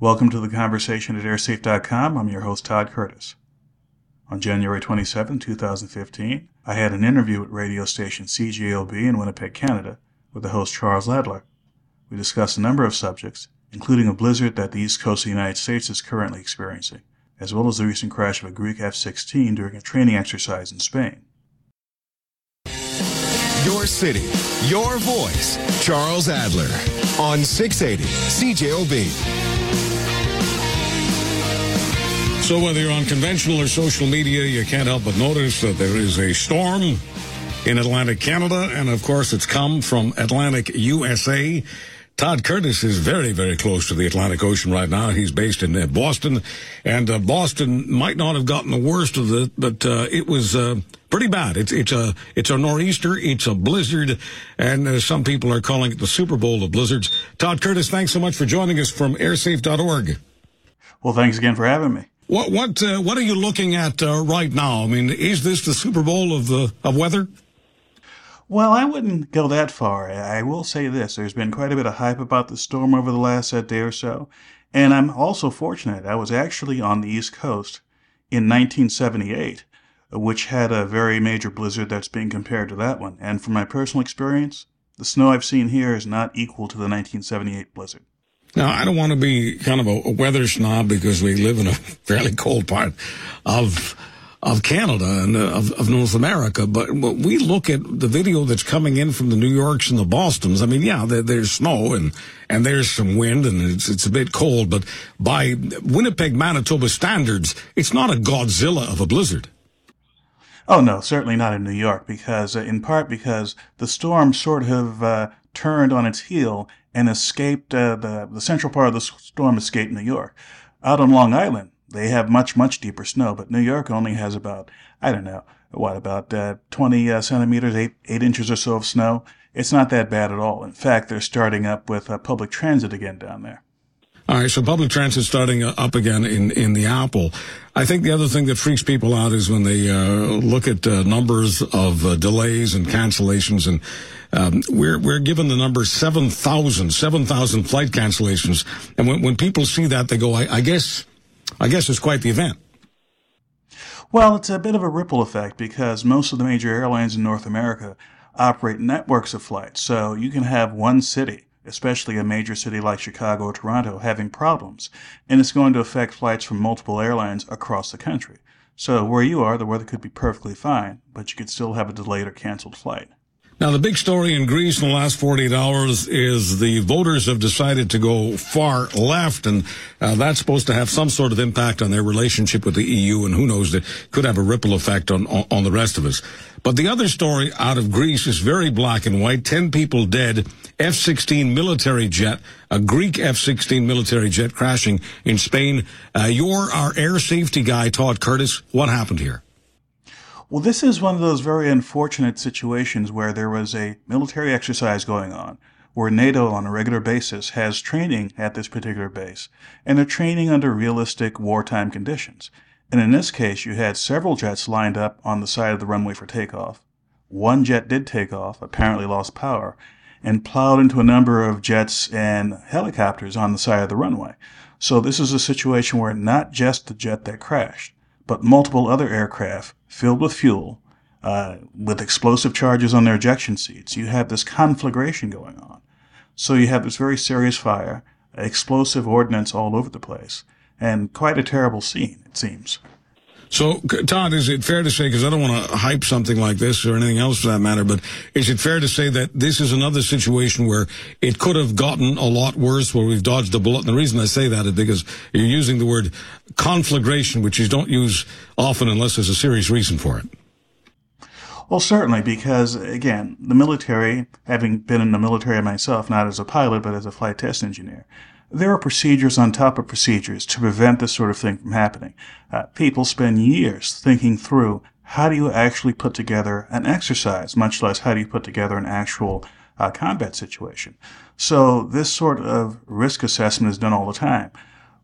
Welcome to the conversation at airsafe.com. I'm your host, Todd Curtis. On January 27, 2015, I had an interview at radio station CJOB in Winnipeg, Canada, with the host Charles Adler. We discussed a number of subjects, including a blizzard that the east coast of the United States is currently experiencing, as well as the recent crash of a Greek F 16 during a training exercise in Spain. Your city, your voice. Charles Adler on 680 CJOB. So, whether you're on conventional or social media, you can't help but notice that there is a storm in Atlantic Canada, and of course, it's come from Atlantic USA. Todd Curtis is very, very close to the Atlantic Ocean right now. He's based in uh, Boston, and uh, Boston might not have gotten the worst of it, but uh, it was uh, pretty bad. It's it's a it's a nor'easter, it's a blizzard, and uh, some people are calling it the Super Bowl of blizzards. Todd Curtis, thanks so much for joining us from airsafe.org. Well, thanks again for having me. What what uh, what are you looking at uh, right now? I mean, is this the Super Bowl of the of weather? Well, I wouldn't go that far. I will say this: there's been quite a bit of hype about the storm over the last uh, day or so, and I'm also fortunate. I was actually on the East Coast in 1978, which had a very major blizzard that's being compared to that one. And from my personal experience, the snow I've seen here is not equal to the 1978 blizzard. Now, I don't want to be kind of a, weather snob because we live in a fairly cold part of of Canada and uh, of, of, North America, but we look at the video that's coming in from the New Yorks and the Boston's. I mean, yeah, there, there's snow and and there's some wind and it's it's a bit cold, but by Winnipeg, Manitoba standards, it's not a Godzilla of a blizzard. Oh no, certainly not in New York, because uh, in part because the storm sort of uh, turned on its heel and escaped uh, the the central part of the storm escaped New York. Out on Long Island, they have much much deeper snow, but New York only has about I don't know what about uh, 20 uh, centimeters, eight eight inches or so of snow. It's not that bad at all. In fact, they're starting up with uh, public transit again down there. All right, so public transit starting uh, up again in, in the Apple. I think the other thing that freaks people out is when they uh, look at uh, numbers of uh, delays and cancellations, and um, we're we're given the number 7,000, 7,000 flight cancellations, and when when people see that, they go, I, I guess, I guess it's quite the event. Well, it's a bit of a ripple effect because most of the major airlines in North America operate networks of flights, so you can have one city especially a major city like Chicago or Toronto, having problems, and it's going to affect flights from multiple airlines across the country. So where you are, the weather could be perfectly fine, but you could still have a delayed or canceled flight. Now, the big story in Greece in the last 48 hours is the voters have decided to go far left, and uh, that's supposed to have some sort of impact on their relationship with the EU, and who knows, that could have a ripple effect on, on, on the rest of us. But the other story out of Greece is very black and white. 10 people dead. F-16 military jet, a Greek F-16 military jet crashing in Spain. Uh, you're our air safety guy, Todd Curtis. What happened here? Well, this is one of those very unfortunate situations where there was a military exercise going on, where NATO on a regular basis has training at this particular base, and they're training under realistic wartime conditions. And in this case, you had several jets lined up on the side of the runway for takeoff. One jet did take off, apparently lost power, and plowed into a number of jets and helicopters on the side of the runway. So this is a situation where not just the jet that crashed, but multiple other aircraft filled with fuel, uh, with explosive charges on their ejection seats. You have this conflagration going on. So you have this very serious fire, explosive ordnance all over the place, and quite a terrible scene, it seems. So, Todd, is it fair to say, because I don't want to hype something like this or anything else for that matter, but is it fair to say that this is another situation where it could have gotten a lot worse, where we've dodged a bullet? And the reason I say that is because you're using the word conflagration, which you don't use often unless there's a serious reason for it. Well, certainly, because again, the military, having been in the military myself, not as a pilot, but as a flight test engineer, there are procedures on top of procedures to prevent this sort of thing from happening. Uh, people spend years thinking through how do you actually put together an exercise, much less how do you put together an actual uh, combat situation. So this sort of risk assessment is done all the time.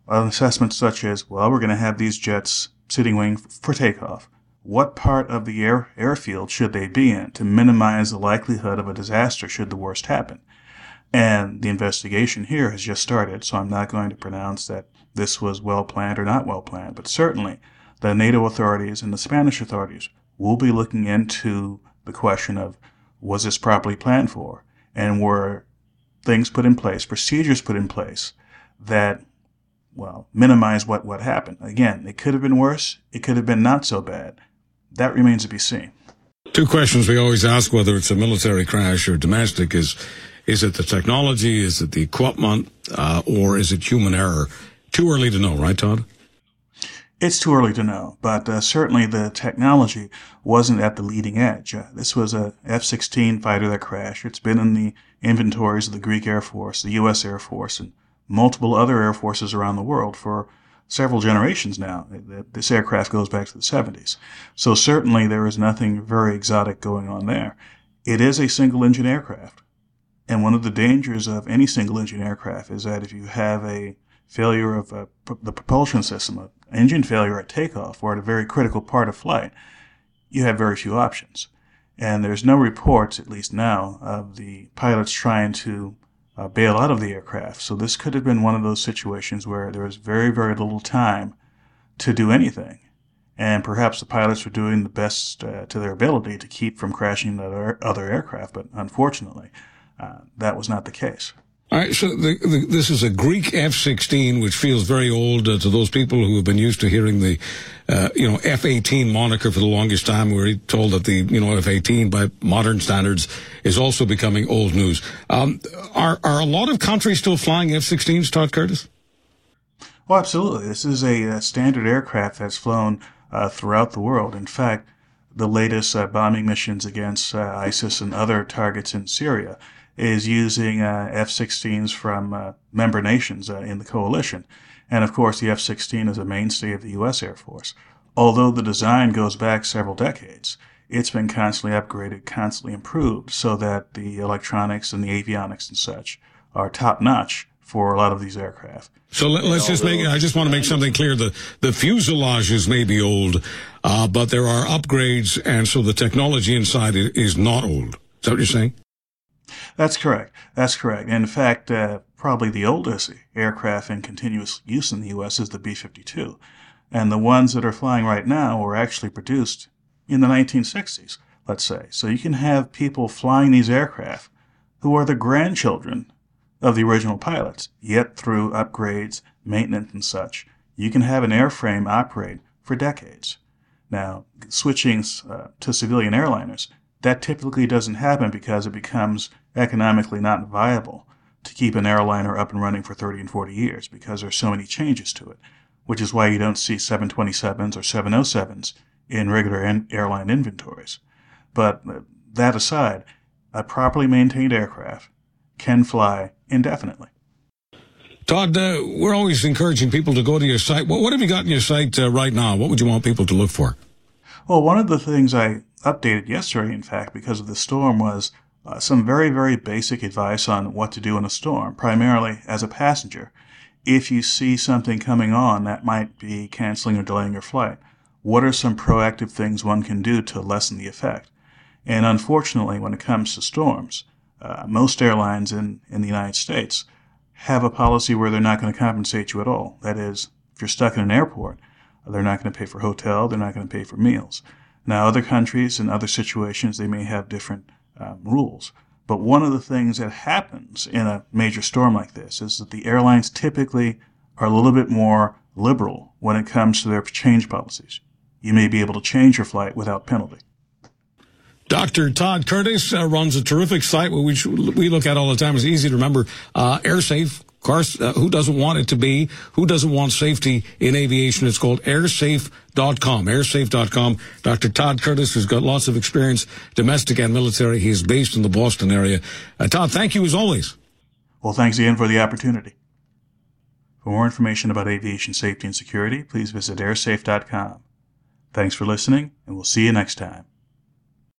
An assessment such as, well, we're going to have these jets sitting wing for takeoff. What part of the air, airfield should they be in to minimize the likelihood of a disaster should the worst happen? And the investigation here has just started, so I'm not going to pronounce that this was well planned or not well planned. But certainly, the NATO authorities and the Spanish authorities will be looking into the question of was this properly planned for? And were things put in place, procedures put in place that, well, minimize what, what happened? Again, it could have been worse. It could have been not so bad. That remains to be seen. Two questions we always ask whether it's a military crash or domestic is is it the technology, is it the equipment, uh, or is it human error? Too early to know, right, Todd? It's too early to know, but uh, certainly the technology wasn't at the leading edge. Uh, this was a F-16 fighter that crashed. It's been in the inventories of the Greek Air Force, the U.S. Air Force, and multiple other air forces around the world for several generations now. This aircraft goes back to the 70s. So certainly there is nothing very exotic going on there. It is a single engine aircraft. And one of the dangers of any single engine aircraft is that if you have a failure of a, the propulsion system, an engine failure at takeoff or at a very critical part of flight, you have very few options. And there's no reports, at least now, of the pilots trying to uh, bail out of the aircraft. So this could have been one of those situations where there was very, very little time to do anything. And perhaps the pilots were doing the best uh, to their ability to keep from crashing other, other aircraft, but unfortunately, uh, that was not the case. All right, so the, the, this is a Greek F-16, which feels very old uh, to those people who have been used to hearing the, uh, you know, F-18 moniker for the longest time. We're told that the, you know, F-18 by modern standards is also becoming old news. Um, are are a lot of countries still flying F-16s, Todd Curtis? Well, absolutely. This is a, a standard aircraft that's flown uh, throughout the world. In fact, the latest uh, bombing missions against uh, ISIS and other targets in Syria is using uh, F-16s from uh, member nations uh, in the coalition. And of course, the F-16 is a mainstay of the U.S. Air Force. Although the design goes back several decades, it's been constantly upgraded, constantly improved, so that the electronics and the avionics and such are top notch for a lot of these aircraft. So let, us just make, I just want to make something clear. The, the fuselages may be old, uh, but there are upgrades, and so the technology inside is not old. Is that what you're saying? That's correct. That's correct. In fact, uh, probably the oldest aircraft in continuous use in the U.S. is the B-52. And the ones that are flying right now were actually produced in the 1960s, let's say. So you can have people flying these aircraft who are the grandchildren of the original pilots, yet through upgrades, maintenance, and such, you can have an airframe operate for decades. Now, switching uh, to civilian airliners, that typically doesn't happen because it becomes economically not viable to keep an airliner up and running for 30 and 40 years because there's so many changes to it, which is why you don't see 727s or 707s in regular airline inventories. But uh, that aside, a properly maintained aircraft can fly indefinitely. Todd, uh, we're always encouraging people to go to your site. What, what have you got in your site uh, right now? What would you want people to look for? Well, one of the things I updated yesterday, in fact, because of the storm was uh, some very, very basic advice on what to do in a storm, primarily as a passenger. If you see something coming on that might be canceling or delaying your flight, what are some proactive things one can do to lessen the effect? And unfortunately, when it comes to storms, uh, most airlines in, in the United States have a policy where they're not going to compensate you at all. That is, if you're stuck in an airport, they're not going to pay for hotel, they're not going to pay for meals. Now, other countries and other situations, they may have different um, rules. But one of the things that happens in a major storm like this is that the airlines typically are a little bit more liberal when it comes to their change policies. You may be able to change your flight without penalty. Dr. Todd Curtis uh, runs a terrific site which we look at all the time. It's easy to remember. Uh, AirSafe, course, uh, who doesn't want it to be? Who doesn't want safety in aviation? It's called airsafe.com. Airsafe.com. Dr. Todd Curtis who's got lots of experience, domestic and military. He's based in the Boston area. Uh, Todd, thank you as always. Well, thanks again for the opportunity. For more information about aviation safety and security, please visit airsafe.com. Thanks for listening, and we'll see you next time.